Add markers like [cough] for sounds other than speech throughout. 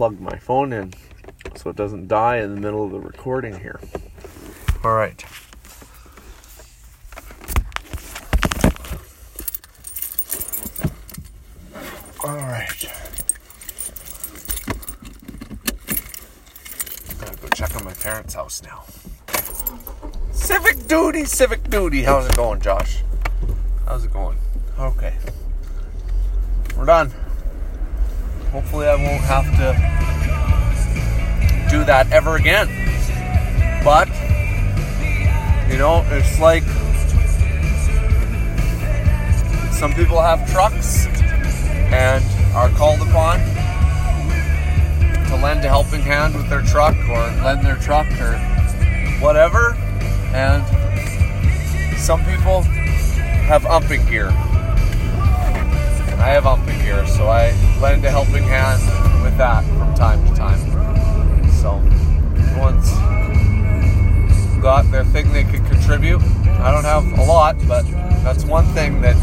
plug my phone in so it doesn't die in the middle of the recording here. All right. All right. Gotta go check on my parents' house now. Civic duty, civic duty. How's it going, Josh? How's it going? Okay. We're done. Hopefully, I won't have to that ever again. But, you know, it's like some people have trucks and are called upon to lend a helping hand with their truck or lend their truck or whatever. And some people have umping gear. I have umping gear, so I lend a helping hand with that from time to time. Once got their thing they could contribute. I don't have a lot, but that's one thing that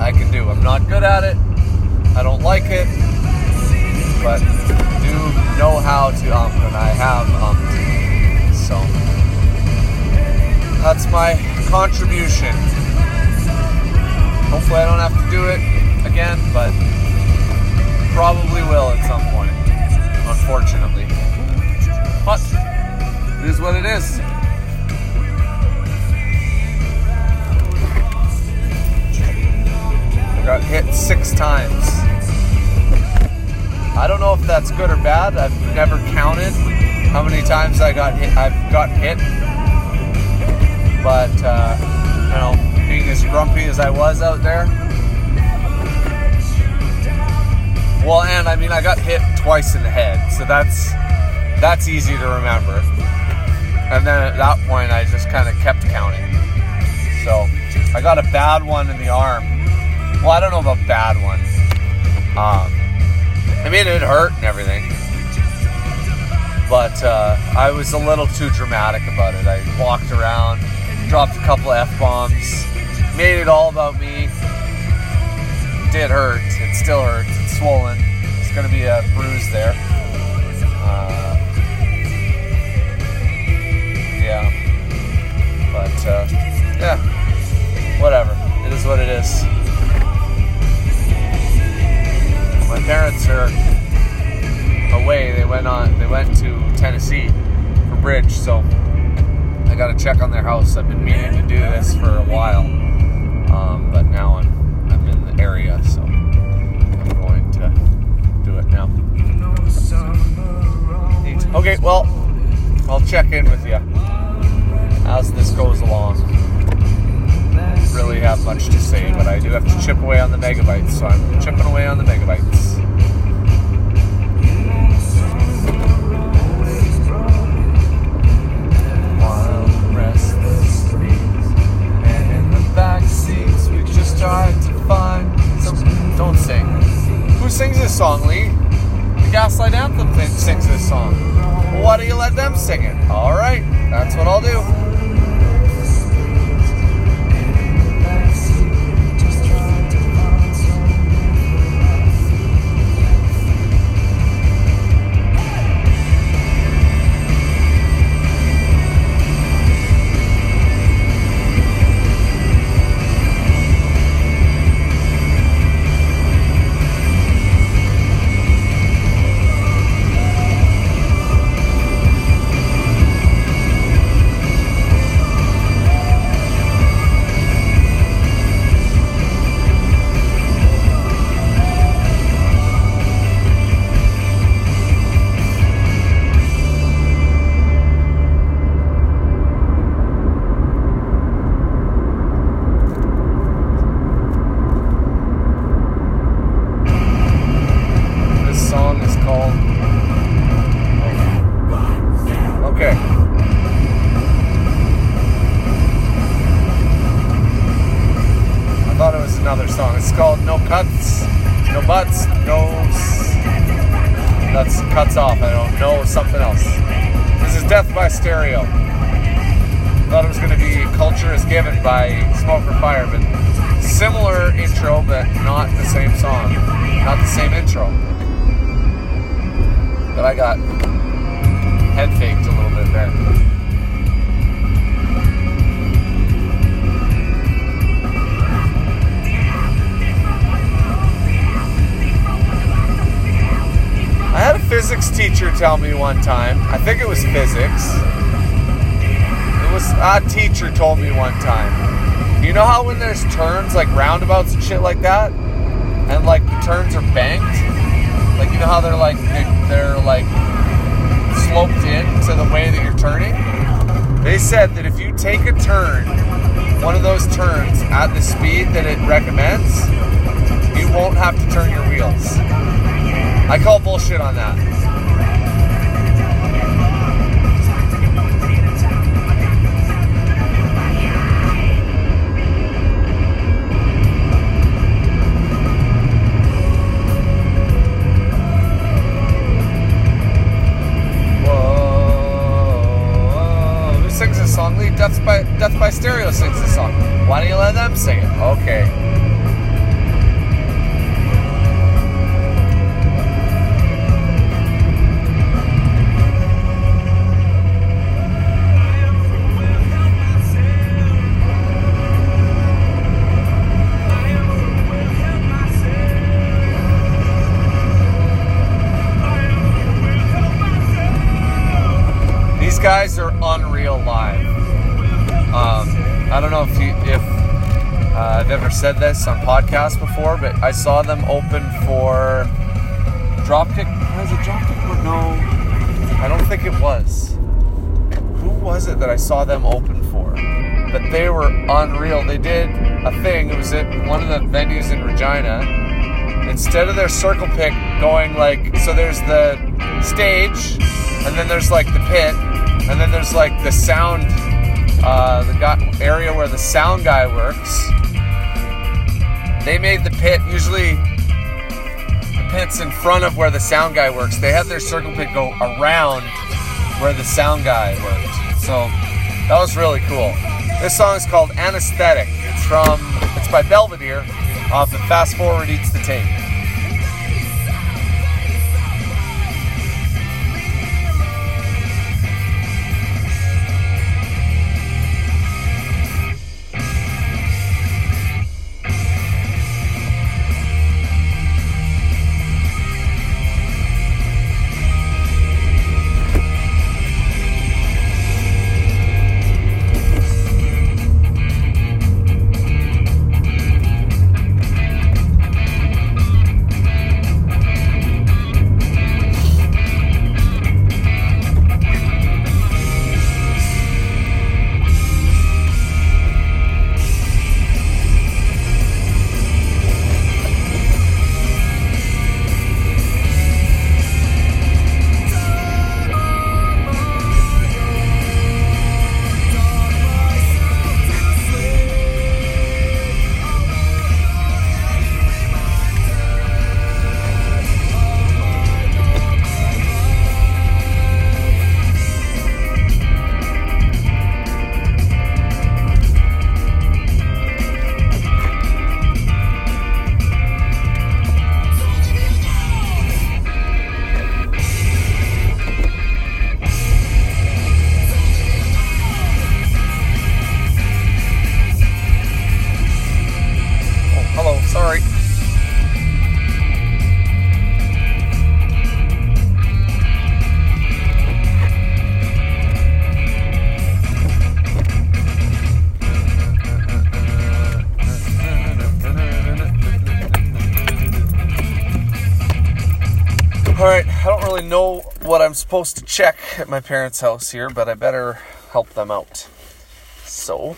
I can do. I'm not good at it. I don't like it, but do know how to ump, and I have umped. So that's my contribution. Hopefully, I don't have to do it again, but probably will at some point. Unfortunately, but it is what it is. I got hit six times. I don't know if that's good or bad. I've never counted how many times I got hit. I've got hit, but uh, you know, being as grumpy as I was out there. Well, and I mean, I got hit twice in the head, so that's that's easy to remember. And then at that point, I just kind of kept counting. So I got a bad one in the arm. Well, I don't know about bad one. Um, I mean, it hurt and everything. But uh, I was a little too dramatic about it. I walked around, dropped a couple F bombs, made it all about me. It did hurt. It still hurts. It's swollen. It's going to be a bruise there. Yeah. But, uh, yeah. Whatever. It is what it is. My parents are away. They went on. They went to Tennessee for bridge, so I got to check on their house. I've been meaning to do this for a while, um, but now I'm I'm in the area, so I'm going to do it now. Okay, well, I'll check in with you as this goes along. Really have much to say, but I do have to chip away on the megabytes, so I'm chipping away on the megabytes. Wild, restless and in the back seats we just tried to find some. Don't sing. Who sings this song, Lee? The Gaslight Anthem sings this song. Why do you let them sing it? All right, that's what I'll do. Was a teacher told me one time. You know how when there's turns like roundabouts and shit like that, and like the turns are banked, like you know how they're like they- they're like sloped in to the way that you're turning. They said that if you take a turn, one of those turns at the speed that it recommends, you won't have to turn your wheels. I call bullshit on that. Death by Death by Stereo sings this song. Why don't you let them sing it? Okay. Uh, said this on podcasts before, but I saw them open for Dropkick. Was it Dropkick or no? I don't think it was. Who was it that I saw them open for? But they were unreal. They did a thing. It was at one of the venues in Regina. Instead of their circle pit going like so, there's the stage, and then there's like the pit, and then there's like the sound, uh, the guy, area where the sound guy works. They made the pit usually the pit's in front of where the sound guy works. They had their circle pit go around where the sound guy worked. So that was really cool. This song is called Anesthetic. It's from it's by Belvedere off the Fast Forward Eats the Tape. What I'm supposed to check at my parents' house here, but I better help them out. So,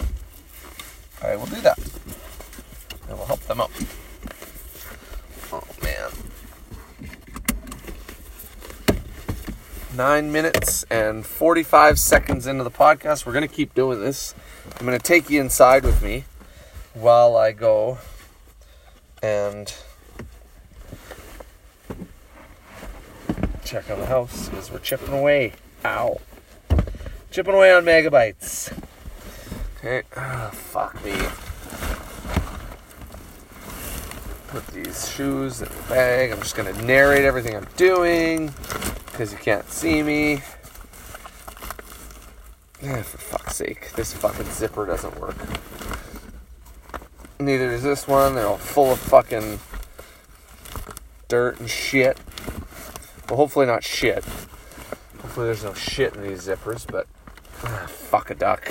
I will do that. I will help them out. Oh man. Nine minutes and 45 seconds into the podcast. We're going to keep doing this. I'm going to take you inside with me while I go and check on the house because we're chipping away. Ow. Chipping away on megabytes. Okay. Ah, fuck me. put these shoes in the bag. I'm just gonna narrate everything I'm doing because you can't see me. Eh, for fuck's sake, this fucking zipper doesn't work. Neither is this one. They're all full of fucking dirt and shit. Well, hopefully not shit. Hopefully there's no shit in these zippers, but ah, fuck a duck.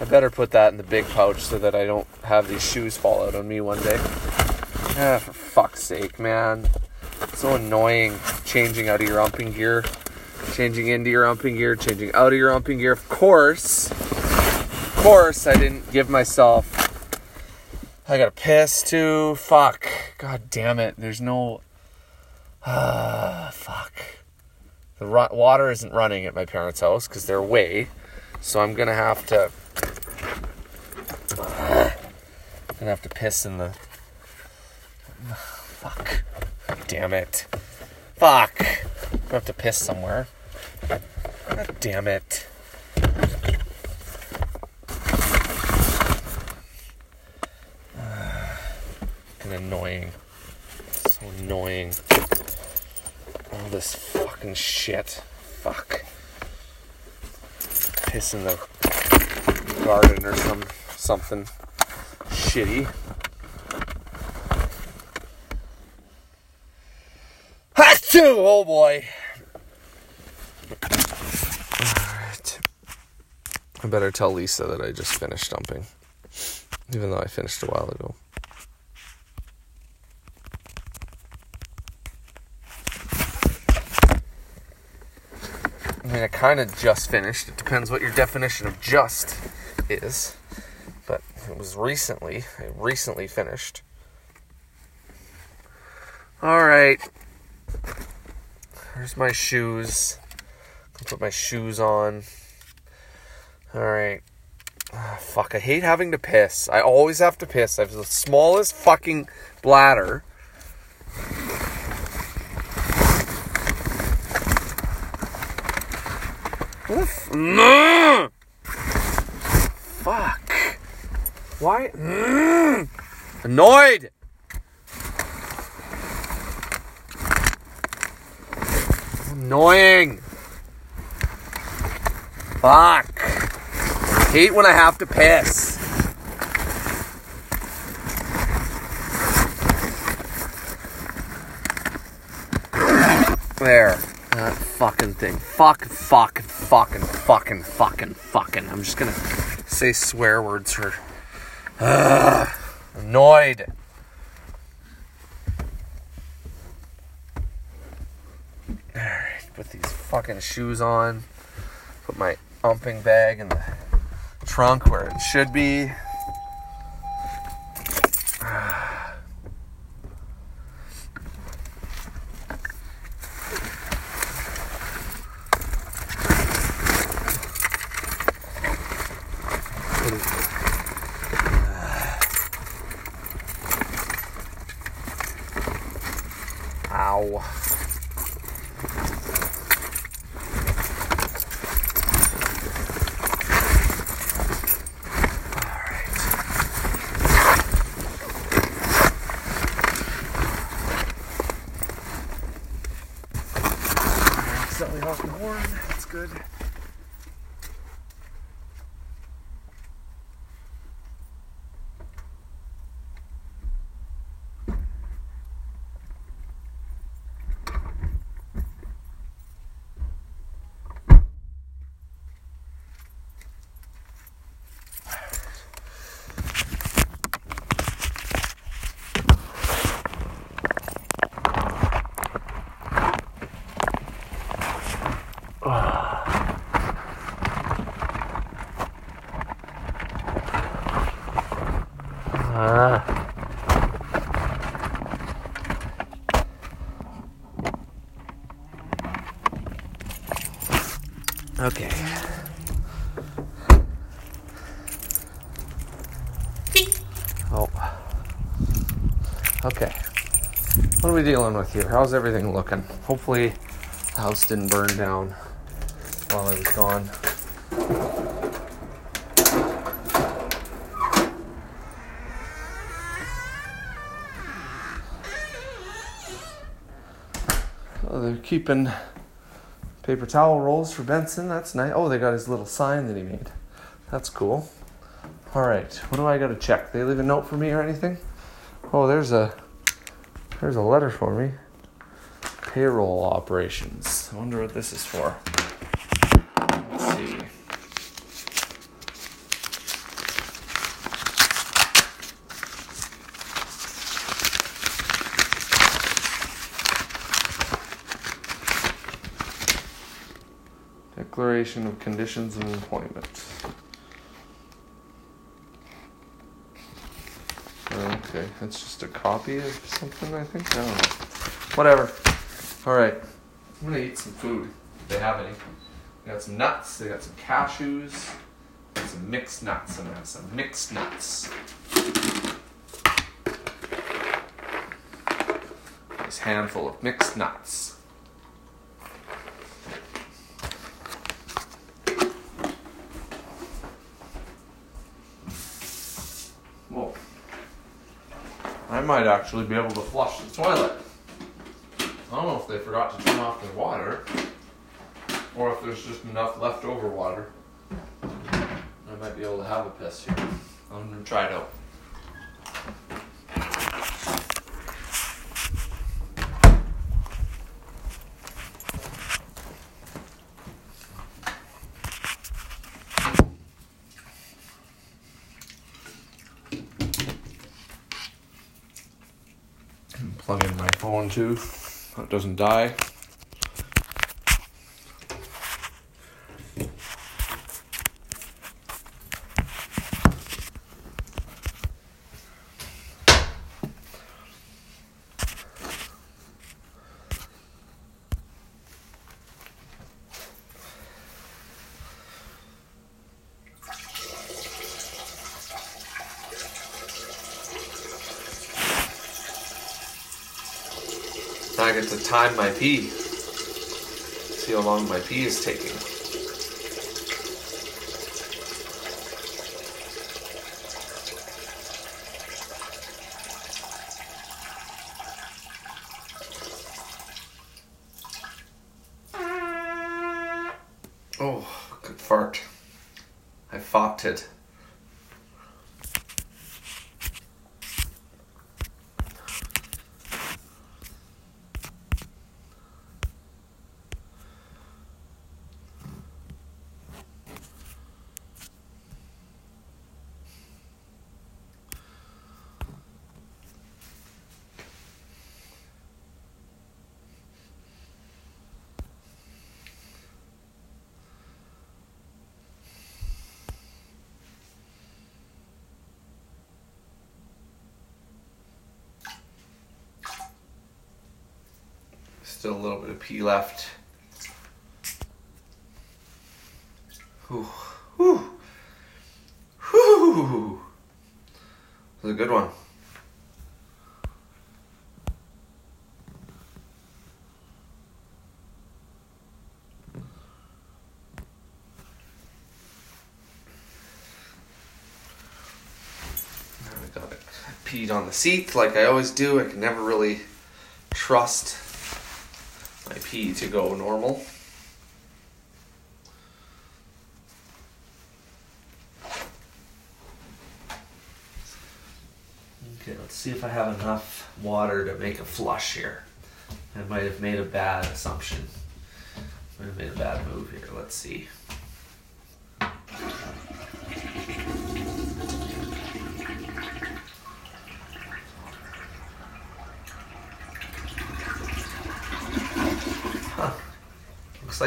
I better put that in the big pouch so that I don't have these shoes fall out on me one day. Ah, for fuck's sake, man. So annoying changing out of your umping gear, changing into your umping gear, changing out of your umping gear. Of course, of course, I didn't give myself. I got a piss too. Fuck. God damn it. There's no. Ah, fuck. The ru- water isn't running at my parents' house because they're away. So I'm gonna have to. Gonna have to piss in the. [sighs] Fuck. Damn it. Fuck. I'm gonna have to piss somewhere. God damn it. [sighs] And annoying. So annoying. All this fucking shit. Fuck. Piss in the garden or some something shitty. Achoo! Oh boy. Alright. I better tell Lisa that I just finished dumping. Even though I finished a while ago. Mean, I kind of just finished. It depends what your definition of just is. But it was recently. I recently finished. All right. Here's my shoes. I'll put my shoes on. All right. Ah, fuck, I hate having to piss. I always have to piss. I have the smallest fucking bladder. Mm. Fuck. Why? Annoyed. Annoying. Fuck. Hate when I have to piss. There. Fucking thing. Fuck, fuck, fucking, fucking, fucking, fucking. I'm just gonna say swear words for. Ugh. Annoyed. Alright, put these fucking shoes on. Put my umping bag in the trunk where it should be. Ow. accidentally off the horn. That's good. Ah. Okay. Oh. Okay. What are we dealing with here? How's everything looking? Hopefully, the house didn't burn down while I was gone. Oh, they're keeping Paper towel rolls for Benson. That's nice. Oh, they got his little sign that he made. That's cool. All right. What do I got to check? They leave a note for me or anything? Oh, there's a there's a letter for me. Payroll operations. I wonder what this is for. Let's see. Of conditions of employment. Okay, that's just a copy of something, I think. I don't know. Whatever. All right, I'm gonna eat some food. If they have any. They got some nuts. They got some cashews. Got some mixed nuts. I'm gonna have some mixed nuts. Nice handful of mixed nuts. Whoa. I might actually be able to flush the toilet. I don't know if they forgot to turn off the water or if there's just enough leftover water. I might be able to have a piss here. I'm gonna try it out. And plug too, it doesn't die. Time my pee. See how long my pee is taking. Oh, good fart. I farted. Still a little bit of pee left. Whew. Whew. Whew. It was a good one. Peed on the seat like I always do. I can never really trust to go normal. Okay, let's see if I have enough water to make a flush here. I might have made a bad assumption. I Might have made a bad move here. Let's see.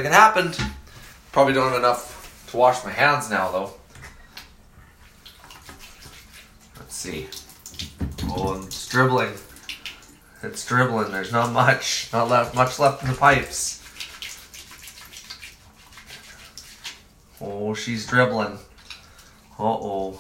Like it happened. Probably don't have enough to wash my hands now, though. Let's see. Oh, it's dribbling. It's dribbling. There's not much. Not left much left in the pipes. Oh, she's dribbling. Uh oh.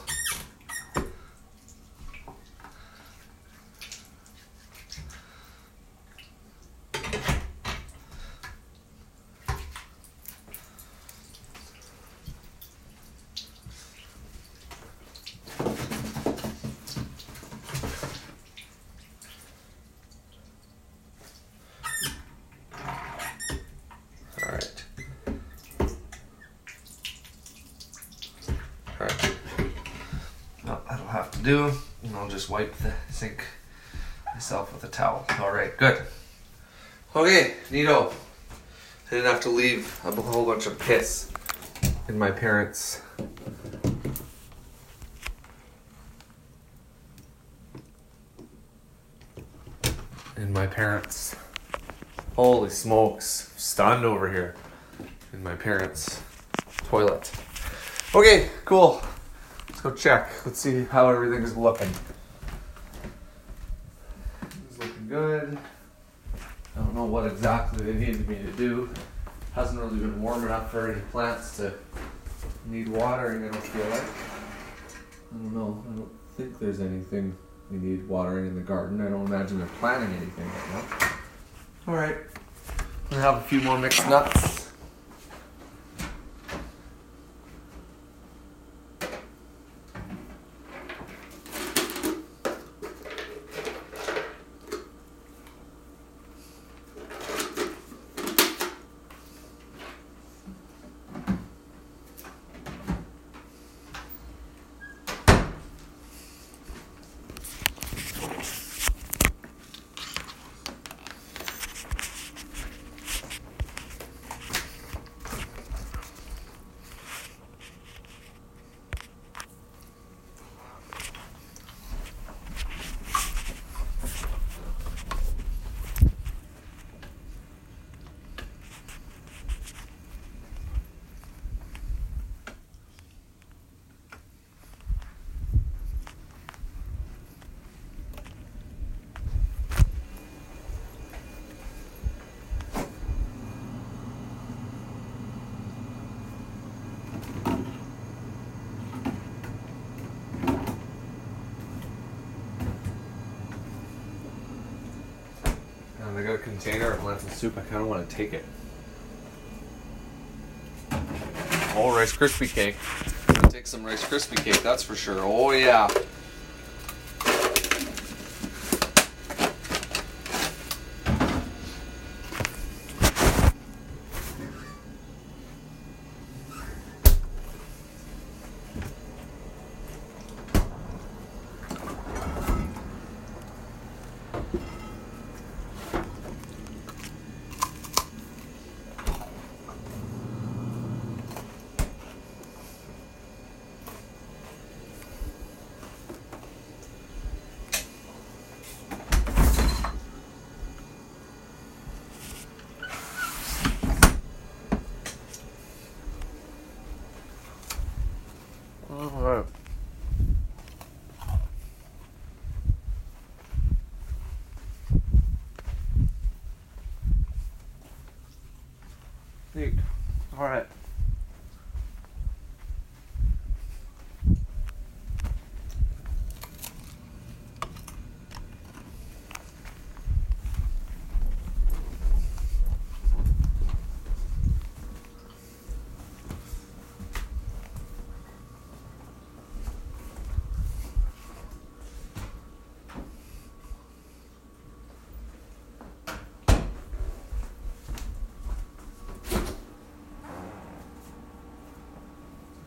All right. Do, and I'll just wipe the sink myself with a towel. All right, good. Okay, neato. I didn't have to leave a whole bunch of piss in my parents' in my parents' holy smokes stunned over here in my parents' toilet. Okay, cool. Go check. Let's see how everything's looking. It's looking good. I don't know what exactly they needed me to do. Hasn't really been warm enough for any plants to need watering, I don't feel like. I don't know. I don't think there's anything we need watering in the garden. I don't imagine they're planting anything right now. Alright. I'm have a few more mixed nuts. And I got a container of lentil soup. I kind of want to take it. Oh, Rice Krispie cake. I'll take some Rice Krispie cake, that's for sure. Oh, yeah. All right. Neat. All right.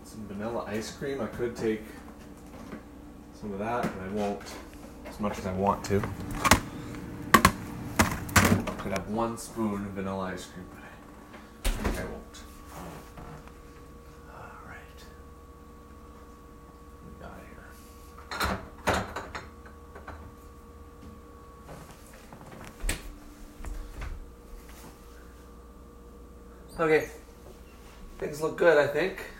Some vanilla ice cream. I could take some of that, but I won't as much as I want to. I could have one spoon of vanilla ice cream, but I think I won't. Alright. Got here. Okay. Things look good, I think.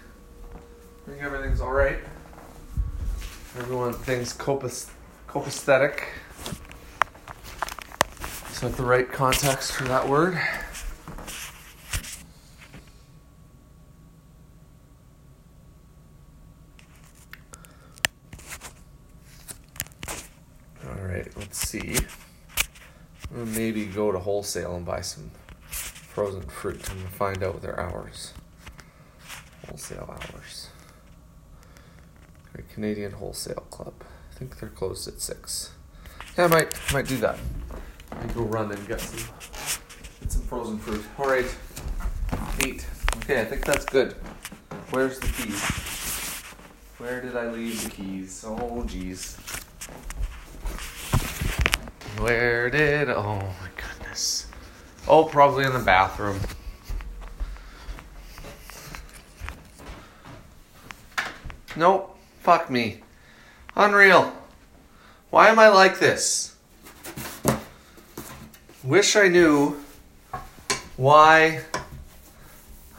Thinks copus, copaesthetic. Is that the right context for that word? Alright, let's see. Maybe go to wholesale and buy some frozen fruit. Gonna find out their hours. Wholesale hours. Canadian Wholesale Club. I think they're closed at six. Yeah, I might might do that. I go run and get some get some frozen fruit. All right, neat. Okay, I think that's good. Where's the keys? Where did I leave the keys? Oh, jeez. Where did. Oh, my goodness. Oh, probably in the bathroom. Nope. Fuck me. Unreal. Why am I like this? Wish I knew why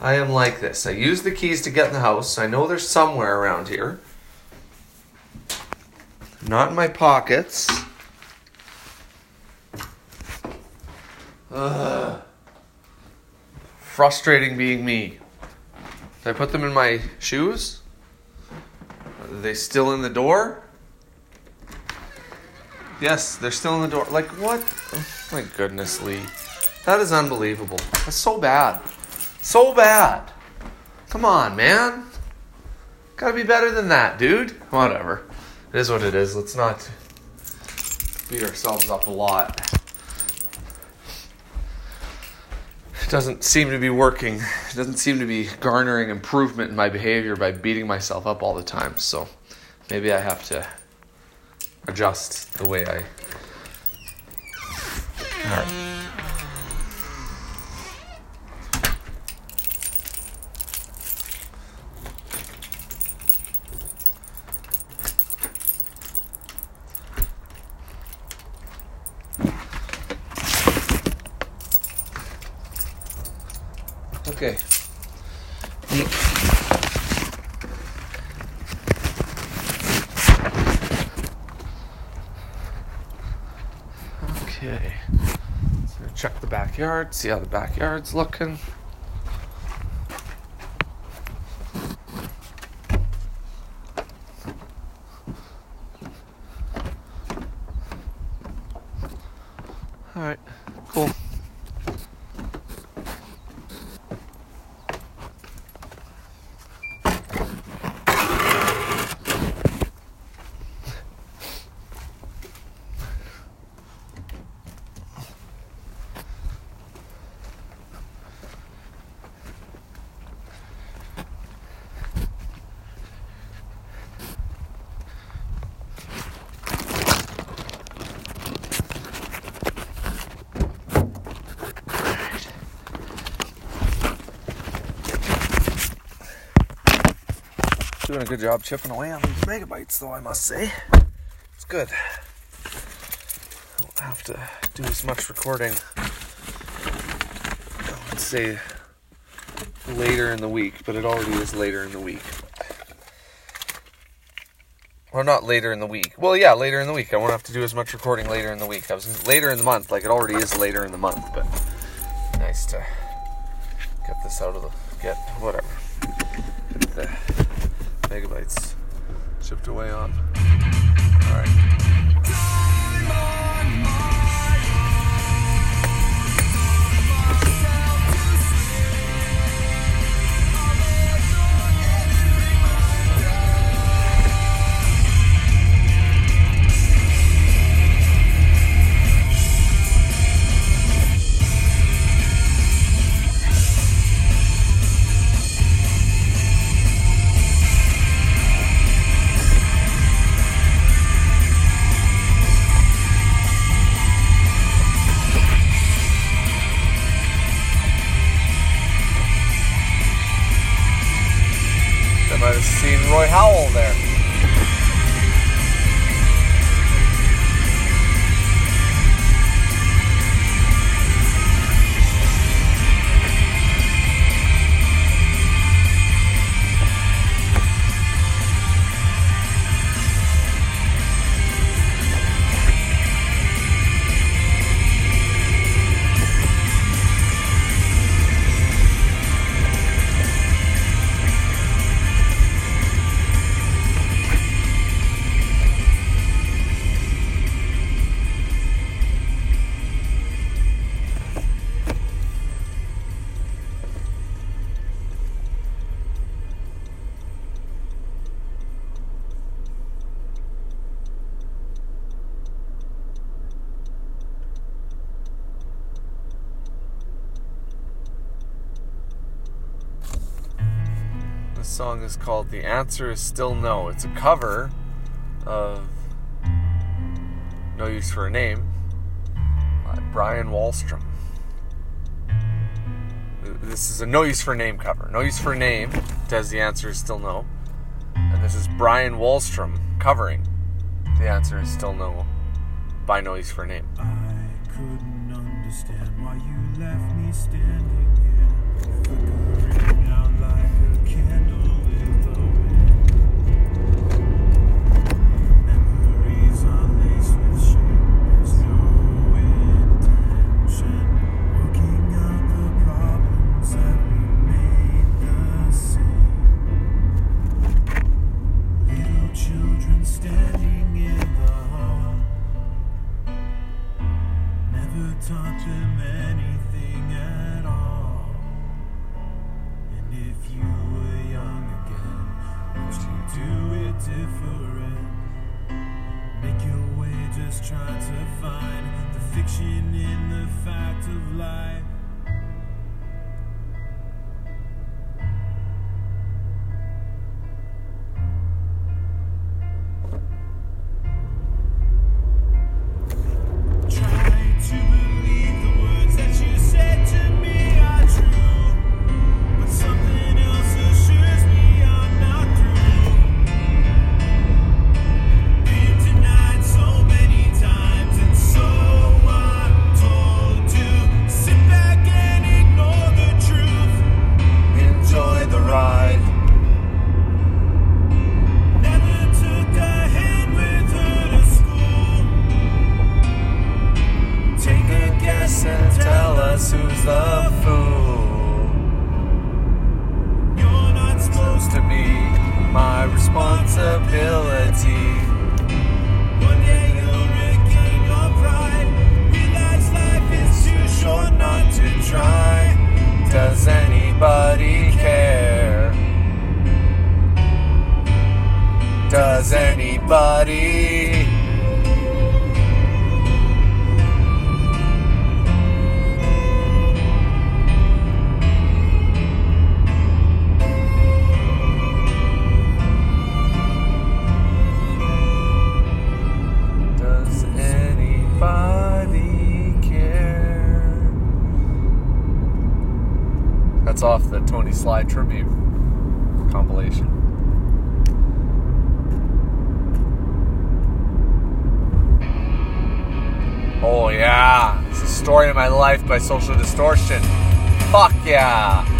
I am like this. I use the keys to get in the house. I know they're somewhere around here. Not in my pockets. Ugh. Frustrating being me. Did I put them in my shoes? Are they still in the door? Yes, they're still in the door. Like, what? Oh, my goodness, Lee. That is unbelievable. That's so bad. So bad. Come on, man. Gotta be better than that, dude. Whatever. It is what it is. Let's not beat ourselves up a lot. It doesn't seem to be working. It doesn't seem to be garnering improvement in my behavior by beating myself up all the time. So maybe I have to adjust the way I. All right. Okay. Okay. So check the see how the backyard's looking. All right, cool. Doing a good job chipping away on these megabytes, though, I must say. It's good. I don't have to do as much recording. Let's say later in the week, but it already is later in the week. Or not later in the week. Well, yeah, later in the week. I won't have to do as much recording later in the week. I was later in the month, like it already is later in the month, but song is called The Answer is Still No. It's a cover of No Use for a Name by Brian Wahlstrom. This is a No Use for a Name cover. No Use for a Name does The Answer is Still No. And this is Brian Wahlstrom covering The Answer is Still No by No Use for a Name. I couldn't understand why you left me standing here, different? Make your way, just try to find the fiction in the fact of life. Yeah, it's the story of my life by Social Distortion. Fuck yeah!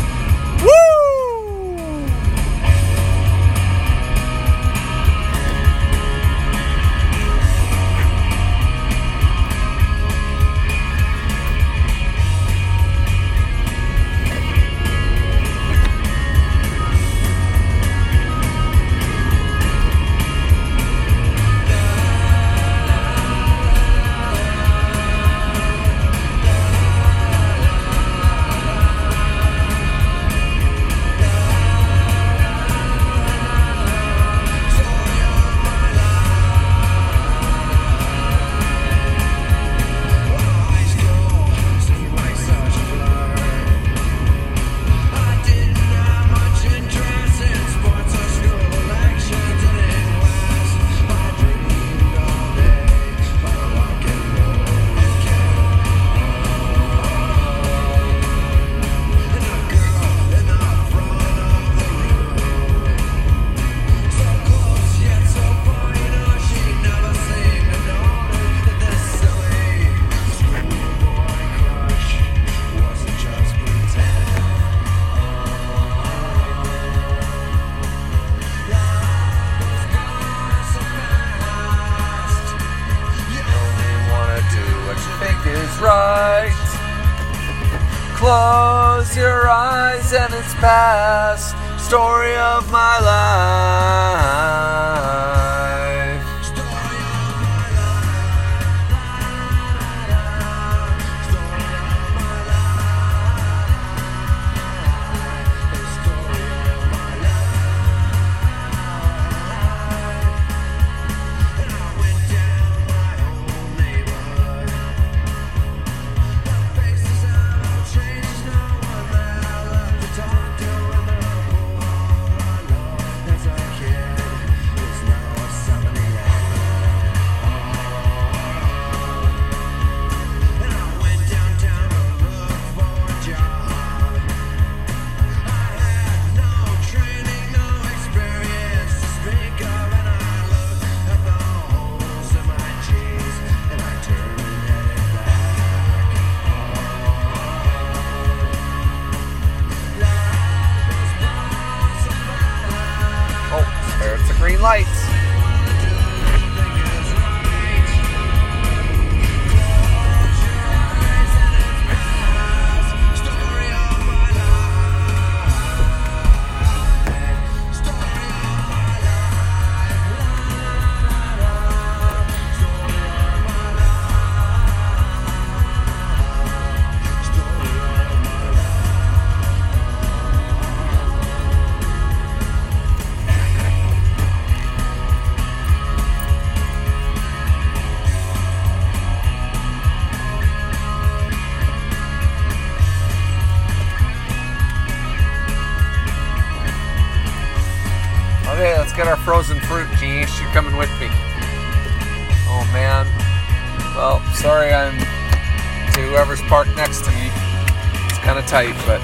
Tight, but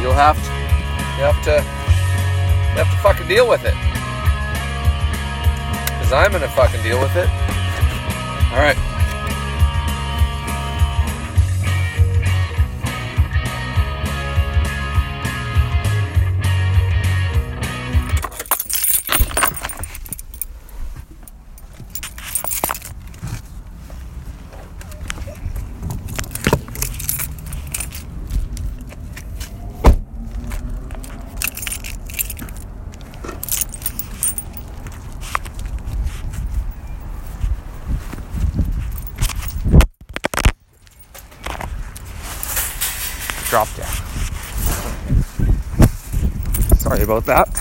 you'll have to. You have to. You have to fucking deal with it. Cause I'm gonna fucking deal with it. All about that.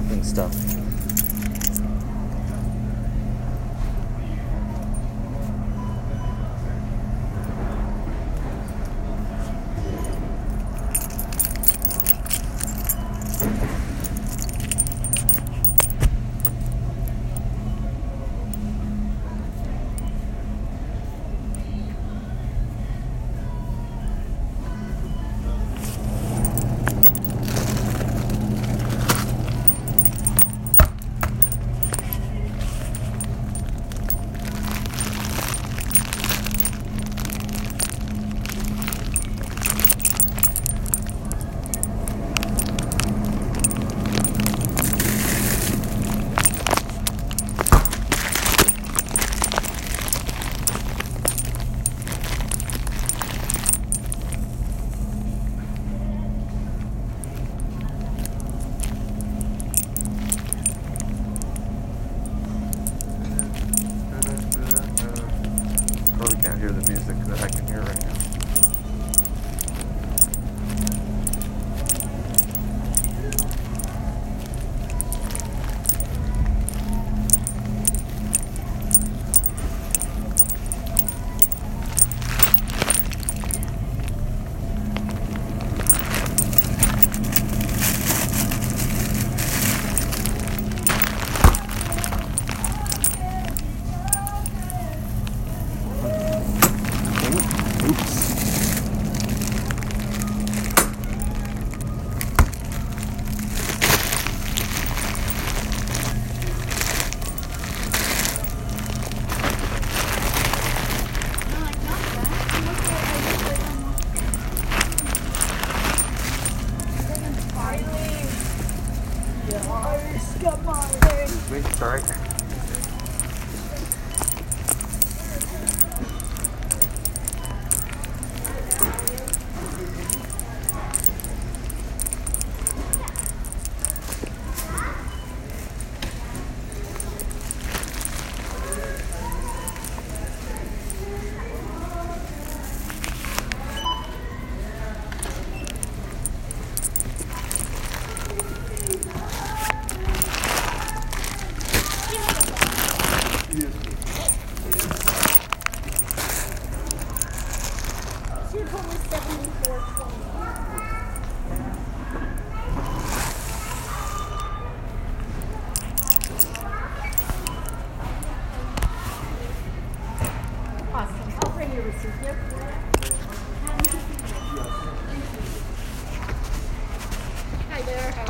Stuff. Sorry.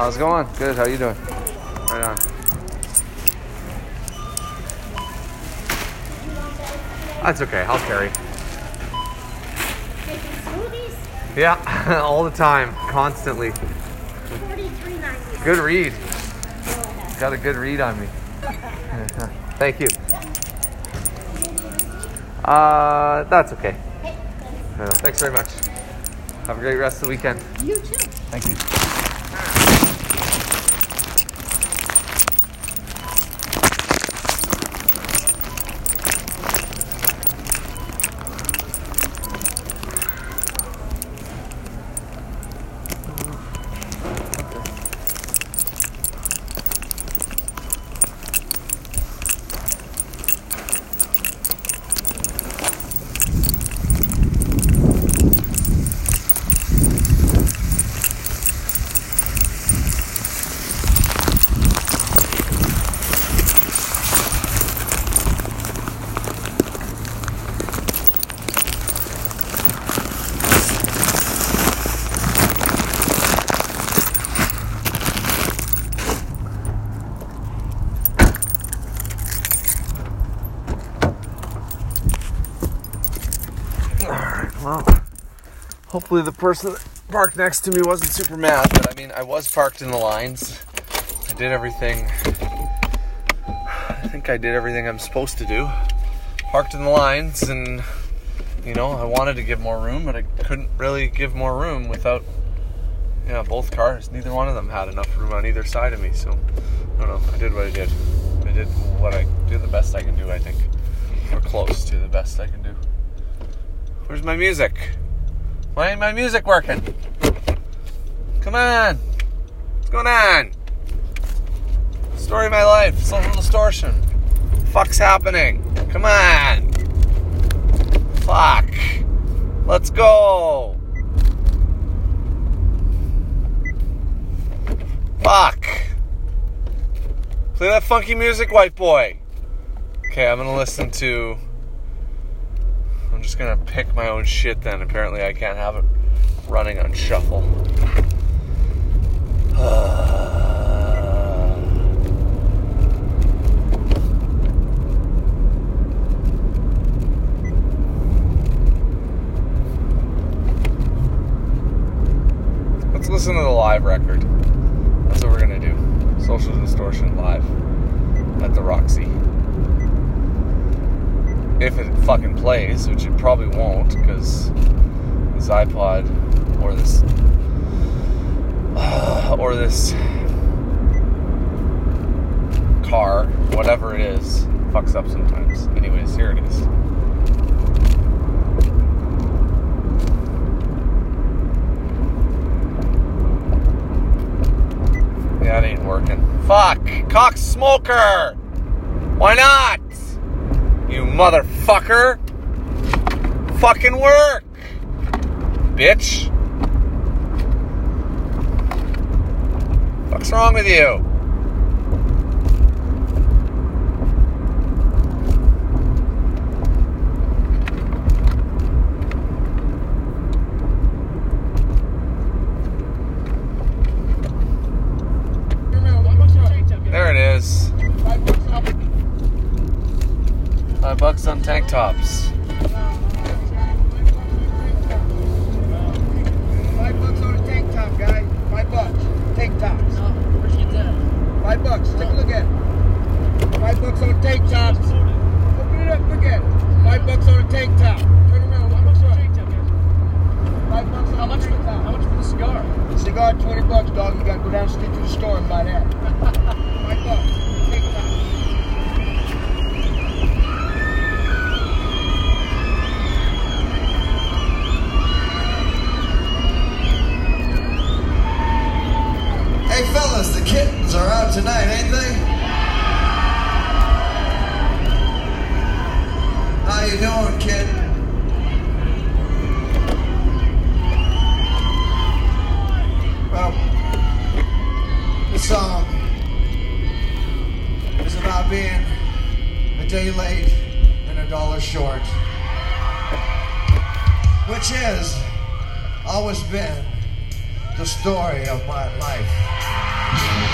How's it going? Good. How you doing? Right on. That's okay. I'll carry. Yeah, [laughs] all the time, constantly. Good read. Got a good read on me. [laughs] Thank you. Uh, that's okay. Uh, thanks very much. Have a great rest of the weekend. you too. Thank you. Well, hopefully the person that parked next to me wasn't super mad, but I mean, I was parked in the lines. I did everything. I think I did everything I'm supposed to do. Parked in the lines, and you know, I wanted to give more room, but I couldn't really give more room without, yeah, both cars. Neither one of them had enough room on either side of me, so I don't know. I did what I did. I did what I did the best I can do, I think, or close to the best I can do. Where's my music? Why ain't my music working? Come on. What's going on? Story of my life. Social distortion. Fuck's happening? Come on. Fuck. Let's go. Fuck. Play that funky music, white boy. Okay, I'm gonna listen to. I'm just gonna pick my own shit then. Apparently, I can't have it running on shuffle. [sighs] Let's listen to the live record. That's what we're gonna do. Social Distortion live at the Roxy if it fucking plays, which it probably won't, because this iPod or this [sighs] or this car, whatever it is, fucks up sometimes. Anyways, here it is. It ain't working. Fuck! Cock smoker! Why not? Motherfucker! Fucking work! Bitch! What's wrong with you? kittens are out tonight, ain't they? How you doing, kid? Well, this song is about being a day late and a dollar short, which has always been the story of my life. So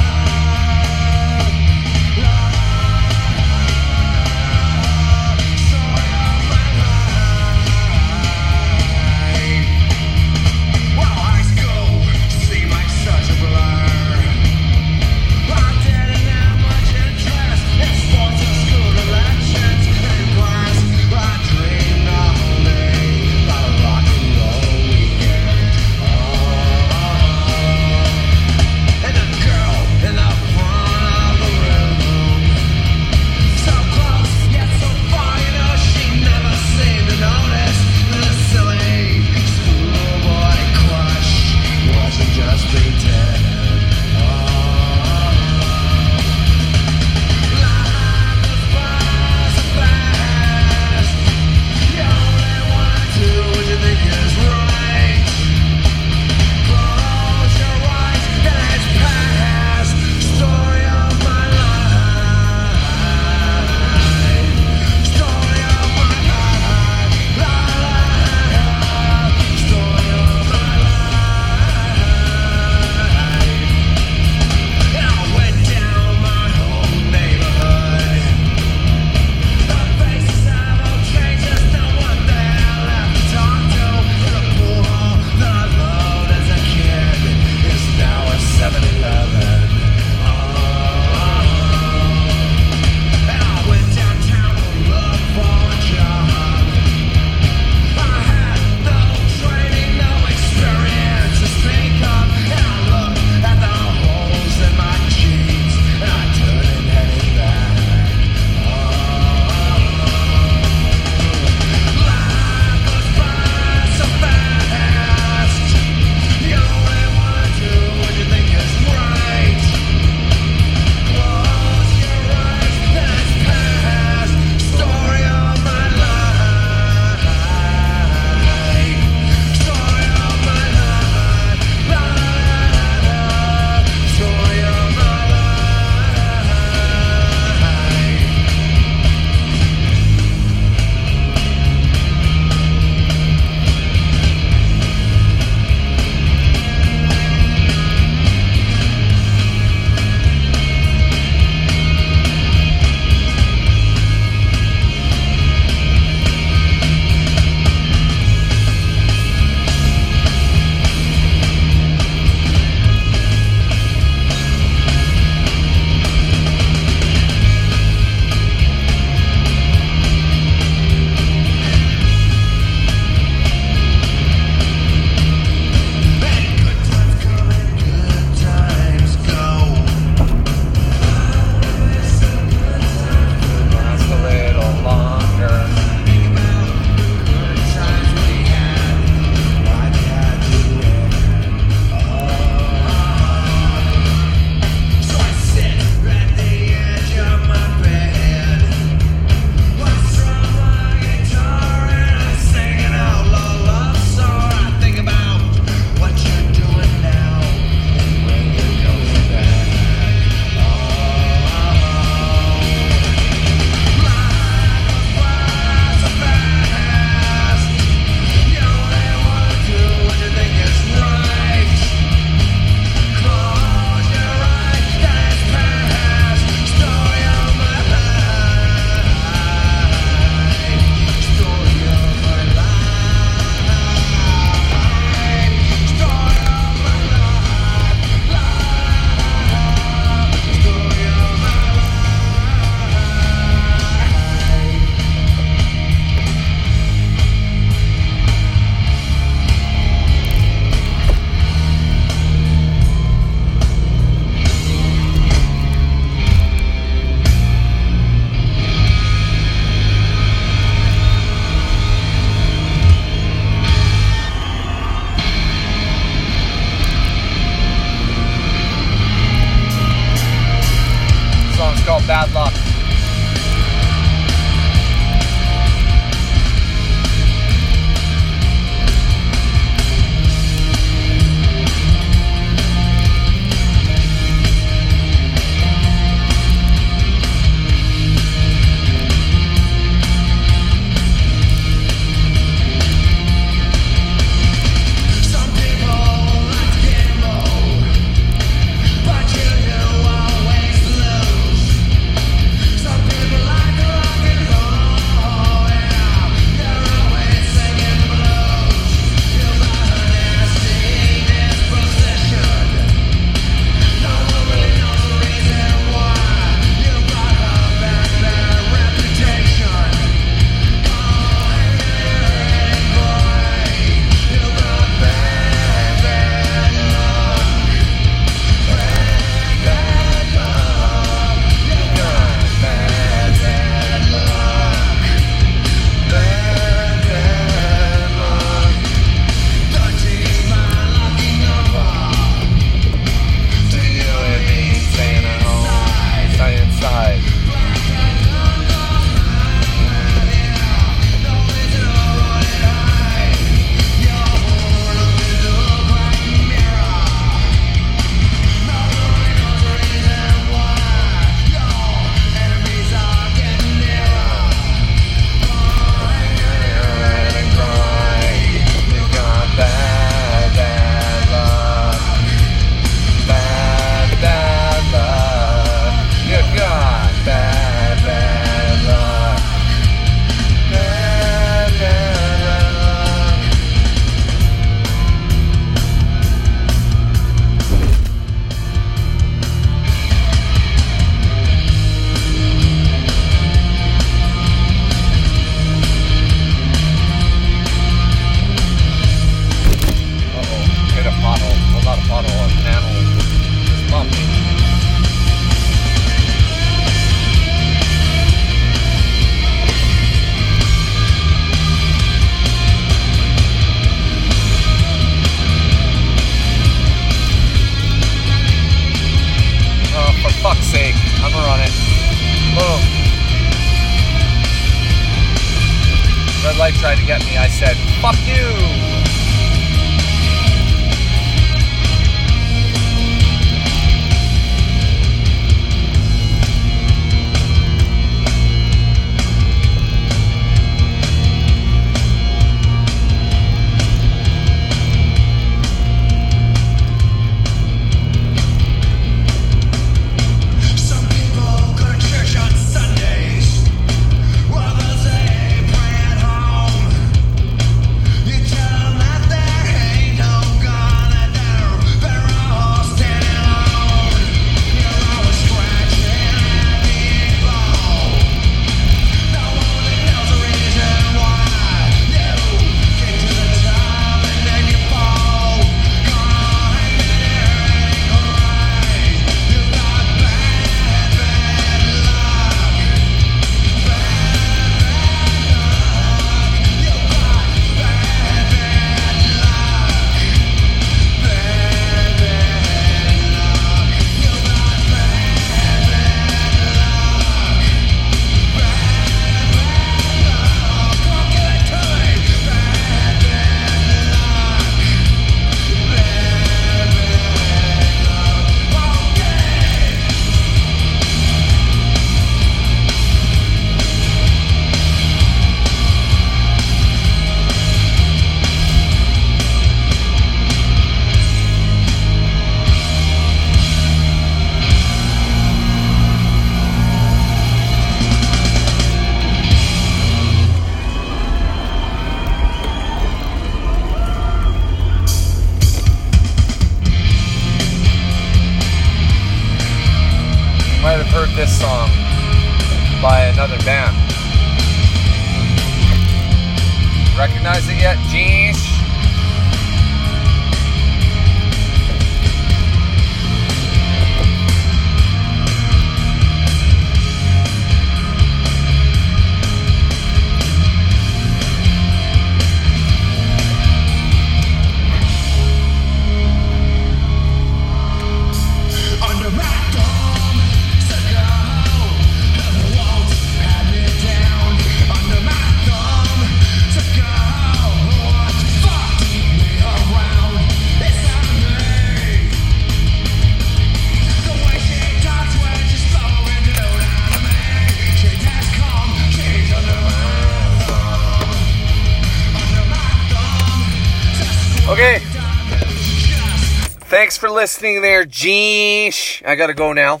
listening there, Jeesh. I gotta go now.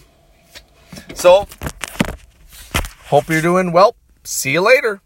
So, hope you're doing well. See you later.